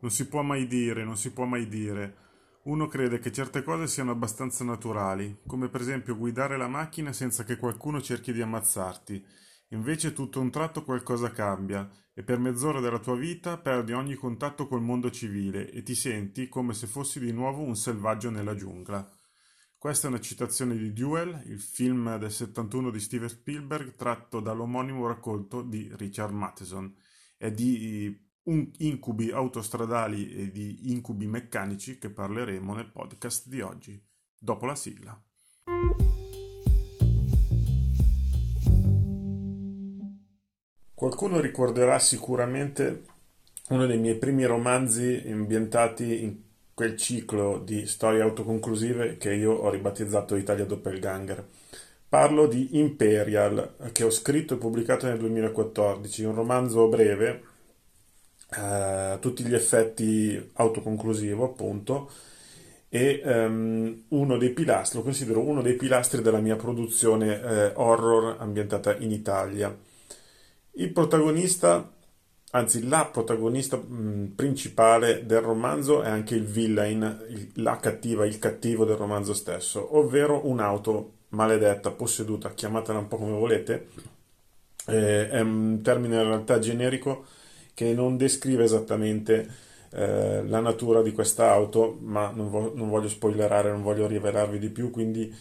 Non si può mai dire, non si può mai dire. Uno crede che certe cose siano abbastanza naturali, come per esempio guidare la macchina senza che qualcuno cerchi di ammazzarti. Invece tutto un tratto qualcosa cambia e per mezz'ora della tua vita perdi ogni contatto col mondo civile e ti senti come se fossi di nuovo un selvaggio nella giungla. Questa è una citazione di Duel, il film del 71 di Steven Spielberg tratto dall'omonimo racconto di Richard Matheson. È di incubi autostradali e di incubi meccanici che parleremo nel podcast di oggi, dopo la sigla. Qualcuno ricorderà sicuramente uno dei miei primi romanzi ambientati in quel ciclo di storie autoconclusive che io ho ribattezzato Italia Doppelganger. Parlo di Imperial, che ho scritto e pubblicato nel 2014, un romanzo breve a tutti gli effetti autoconclusivo, appunto, e um, uno dei pilastri, lo considero uno dei pilastri della mia produzione eh, horror ambientata in Italia. Il protagonista, anzi la protagonista mh, principale del romanzo è anche il villain, il, la cattiva, il cattivo del romanzo stesso, ovvero un'auto maledetta, posseduta, chiamatela un po' come volete, eh, è un termine in realtà generico che non descrive esattamente eh, la natura di questa auto, ma non, vo- non, voglio spoilerare, non voglio rivelarvi di più, quindi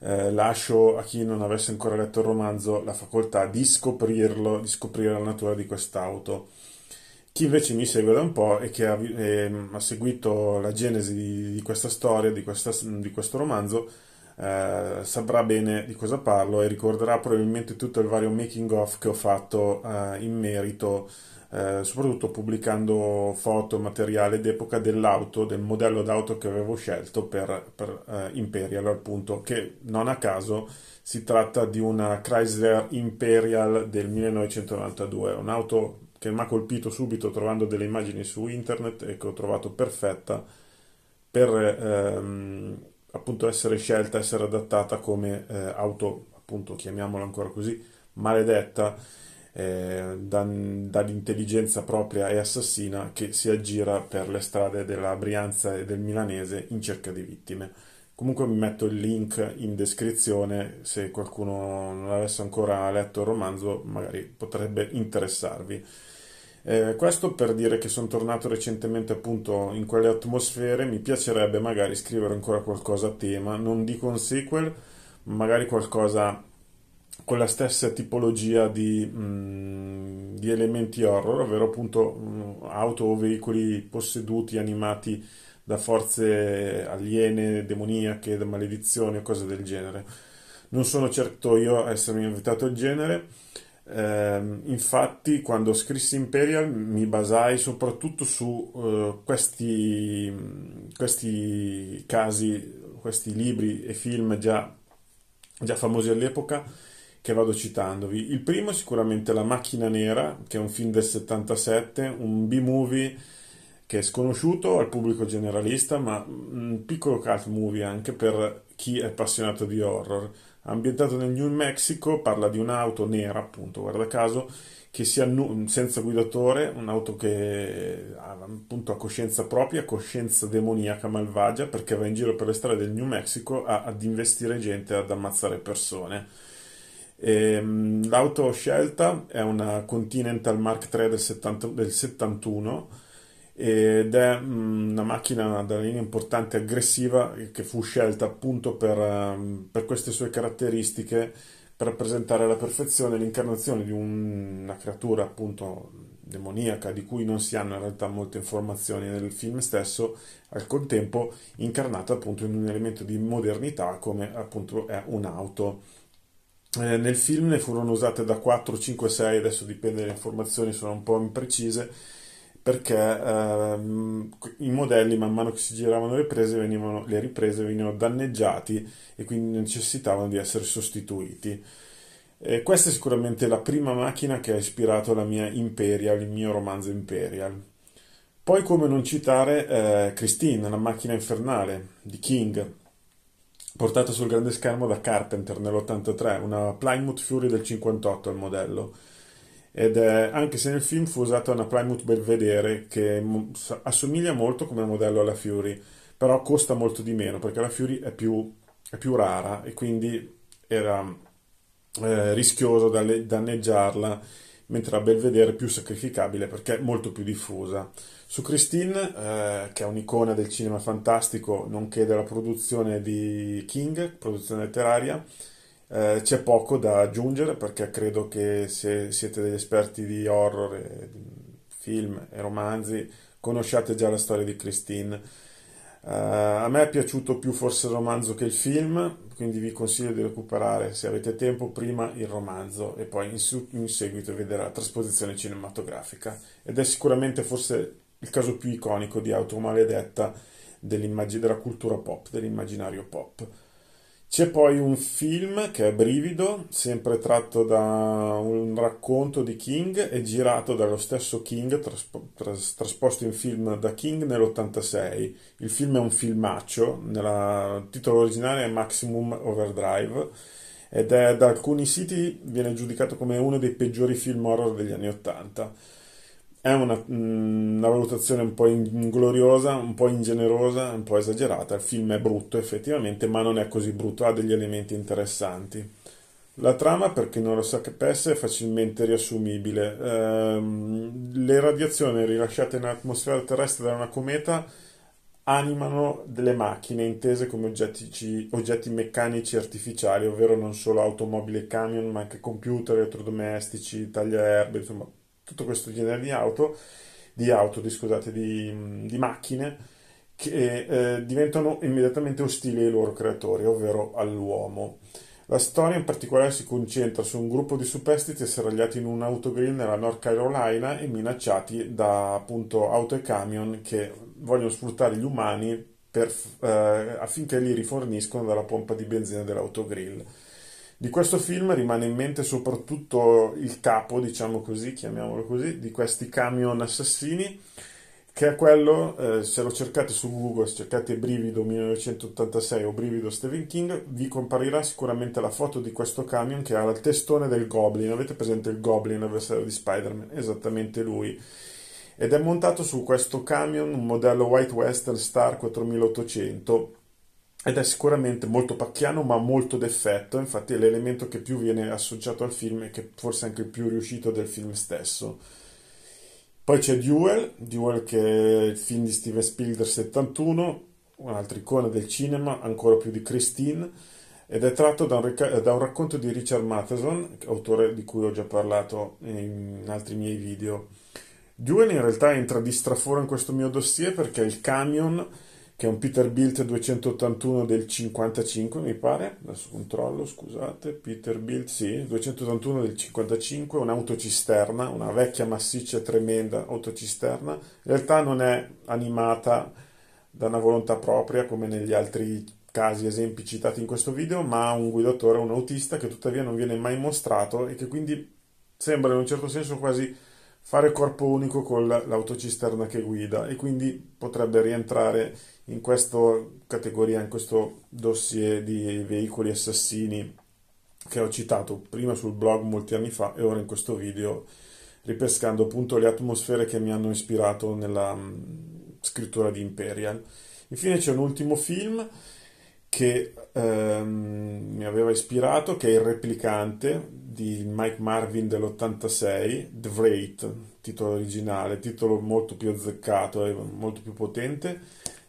eh, lascio a chi non avesse ancora letto il romanzo la facoltà di scoprirlo, di scoprire la natura di quest'auto. Chi invece mi segue da un po' e che ha, eh, ha seguito la genesi di, di questa storia, di, questa, di questo romanzo, eh, saprà bene di cosa parlo e ricorderà probabilmente tutto il vario making of che ho fatto eh, in merito eh, soprattutto pubblicando foto, materiale d'epoca dell'auto, del modello d'auto che avevo scelto per, per eh, Imperial, appunto, che non a caso si tratta di una Chrysler Imperial del 1992, un'auto che mi ha colpito subito trovando delle immagini su internet e che ho trovato perfetta per ehm, appunto essere scelta, essere adattata come eh, auto, appunto chiamiamola ancora così, maledetta eh, dall'intelligenza propria e assassina che si aggira per le strade della Brianza e del Milanese in cerca di vittime. Comunque mi metto il link in descrizione se qualcuno non avesse ancora letto il romanzo, magari potrebbe interessarvi. Eh, questo per dire che sono tornato recentemente appunto in quelle atmosfere, mi piacerebbe magari scrivere ancora qualcosa a tema, non dico un sequel, magari qualcosa con la stessa tipologia di, mh, mm, di elementi horror, ovvero appunto mh, mm, auto o veicoli posseduti, animati da forze aliene, demoniache, da maledizioni o cose del genere. Non sono certo io a essermi invitato al genere, eh, infatti quando scrissi Imperial mi basai soprattutto su uh, questi, questi casi, questi libri e film già, già famosi all'epoca che vado citandovi. Il primo è sicuramente La macchina nera, che è un film del 77, un B-movie che è sconosciuto al pubblico generalista, ma un piccolo cult movie anche per chi è appassionato di horror. Ambientato nel New Mexico, parla di un'auto nera, appunto, guarda caso, che si annu- senza guidatore, un'auto che ha appunto ha coscienza propria, coscienza demoniaca malvagia, perché va in giro per le strade del New Mexico a- ad investire gente, ad ammazzare persone ehm, l'auto scelta è una Continental Mark III del, 70, del 71 ed è mm, una macchina da linea importante aggressiva che fu scelta appunto per, ehm, per queste sue caratteristiche per rappresentare alla perfezione l'incarnazione di un, una creatura appunto demoniaca di cui non si hanno in realtà molte informazioni nel film stesso, al contempo incarnata appunto in un elemento di modernità come appunto è un'auto eh, nel film ne furono usate da 4, 5, 6, adesso dipende, le informazioni sono un po' imprecise, perché ehm, i modelli man mano che si giravano le, prese, venivano, le riprese venivano danneggiati e quindi necessitavano di essere sostituiti. E questa è sicuramente la prima macchina che ha ispirato la mia Imperial, il mio romanzo Imperial. Poi come non citare eh, Christine, la macchina infernale di King, portata sul grande schermo da Carpenter nell'83, una Plymouth Fury del 58 il modello. ed è, anche se nel film fu usata una Plymouth Belvedere che assomiglia molto come modello alla Fury, però costa molto di meno perché la Fury è più, è più rara e quindi era eh, rischioso danneggiarla, mentre la Belvedere è più sacrificabile perché è molto più diffusa. Su Christine, eh, che è un'icona del cinema fantastico, nonché della produzione di King, produzione letteraria, eh, c'è poco da aggiungere perché credo che se siete degli esperti di horror, e film e romanzi, conosciate già la storia di Christine. Uh, a me è piaciuto più forse il romanzo che il film, quindi vi consiglio di recuperare, se avete tempo, prima il romanzo e poi in, su- in seguito vedere la trasposizione cinematografica. Ed è sicuramente forse il caso più iconico di auto maledetta della cultura pop, dell'immaginario pop. C'è poi un film che è Brivido, sempre tratto da un racconto di King e girato dallo stesso King, traspo- tras- trasposto in film da King nell'86. Il film è un filmaccio, il titolo originale è Maximum Overdrive ed è da alcuni siti viene giudicato come uno dei peggiori film horror degli anni 80 è una, mm, una, valutazione un po' ingloriosa, un po' ingenerosa, un po' esagerata. Il film è brutto effettivamente, ma non è così brutto, ha degli elementi interessanti. La trama, per chi non lo sapesse, è facilmente riassumibile. Ehm, le radiazioni rilasciate nell'atmosfera terrestre da una cometa animano delle macchine intese come oggetti, oggetti meccanici artificiali, ovvero non solo automobili e camion, ma anche computer, elettrodomestici, tagliaerbe, insomma tutto questo genere di auto, di, auto, di, scusate, di, di macchine che eh, diventano immediatamente ostili ai loro creatori, ovvero all'uomo. La storia in particolare si concentra su un gruppo di superstiti serragliati in un autogrill nella North Carolina e minacciati da appunto auto e camion che vogliono sfruttare gli umani per, eh, affinché li riforniscono dalla pompa di benzina dell'autogrill. Di questo film rimane in mente soprattutto il capo, diciamo così, chiamiamolo così, di questi camion assassini, che è quello, eh, se lo cercate su Google, se cercate Brivido 1986 o Brivido Stephen King, vi comparirà sicuramente la foto di questo camion che ha il testone del Goblin. Avete presente il Goblin, l'avversario di Spider-Man? Esattamente lui. Ed è montato su questo camion, un modello White Western Star 4800 ed è sicuramente molto pacchiano ma molto d'effetto, infatti è l'elemento che più viene associato al film e che forse è anche il più riuscito del film stesso. Poi c'è Duel, Duel che è il film di Steven Spielberg 71, un'altra icona del cinema, ancora più di Christine, ed è tratto da un, da un racconto di Richard Matheson, autore di cui ho già parlato in altri miei video. Duel in realtà entra di straforo in questo mio dossier perché il camion che è un Peterbilt 281 del 55 mi pare, adesso controllo scusate, Peterbilt sì, 281 del 55, un'autocisterna, una vecchia massiccia tremenda autocisterna, in realtà non è animata da una volontà propria come negli altri casi esempi citati in questo video, ma ha un guidatore, un autista che tuttavia non viene mai mostrato e che quindi sembra in un certo senso quasi fare corpo unico con l'autocisterna che guida e quindi potrebbe rientrare in questa categoria, in questo dossier di veicoli assassini che ho citato prima sul blog molti anni fa e ora in questo video ripescando appunto le atmosfere che mi hanno ispirato nella mm, scrittura di Imperial. Infine c'è un ultimo film che ehm, mi aveva ispirato, che è Il replicante di Mike Marvin dell'86, The Wraith, titolo originale, titolo molto più azzeccato e molto più potente,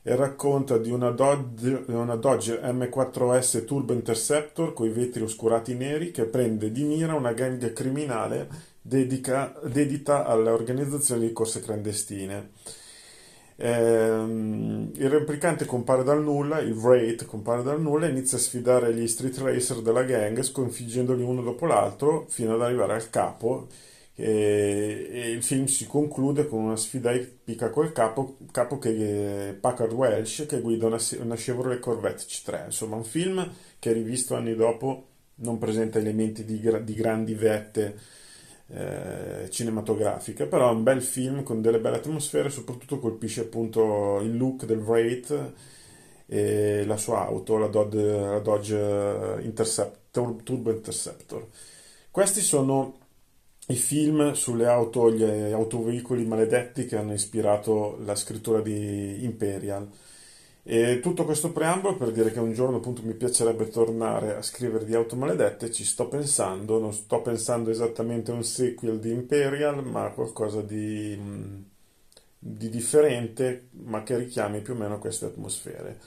e racconta di una Dodge, una Dodge M4S Turbo Interceptor con i vetri oscurati neri che prende di mira una gang criminale dedica, dedita all'organizzazione di corse clandestine. Ehm, il replicante compare dal nulla, il Wraith compare dal nulla e inizia a sfidare gli street racer della gang sconfiggendoli uno dopo l'altro fino ad arrivare al capo. E, e il film si conclude con una sfida epica col capo, capo che è Packard Welsh che guida una, una Chevrolet Corvette C3 insomma un film che rivisto anni dopo non presenta elementi di, di grandi vette eh, cinematografiche, però è un bel film con delle belle atmosfere, soprattutto colpisce appunto il look del Wraith e la sua auto, la Dodge, la Dodge Interceptor, Turbo Interceptor. Questi sono i film sulle auto, gli autoveicoli maledetti che hanno ispirato la scrittura di Imperial. E tutto questo preambolo per dire che un giorno appunto mi piacerebbe tornare a scrivere di auto maledette, ci sto pensando, non sto pensando esattamente a un sequel di Imperial, ma a qualcosa di, di differente, ma che richiami più o meno queste atmosfere.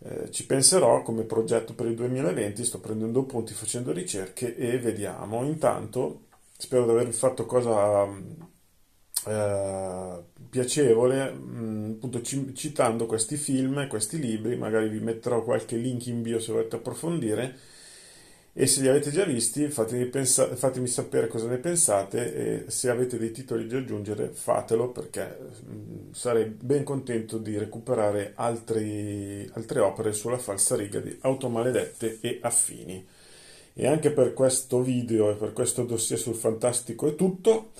Eh, ci penserò come progetto per il 2020, sto prendendo punti, facendo ricerche e vediamo. Intanto spero di avervi fatto cosa eh, piacevole, mm, appunto citando questi film, questi libri, magari vi metterò qualche link in bio se volete approfondire e se li avete già visti fatemi, pensa- fatemi sapere cosa ne pensate e se avete dei titoli da aggiungere fatelo perché mm, sarei ben contento di recuperare altri, altre opere sulla falsariga di Automaledette e affini. E anche per questo video e per questo dossier sul fantastico è tutto.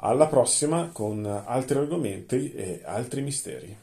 Alla prossima con altri argomenti e altri misteri.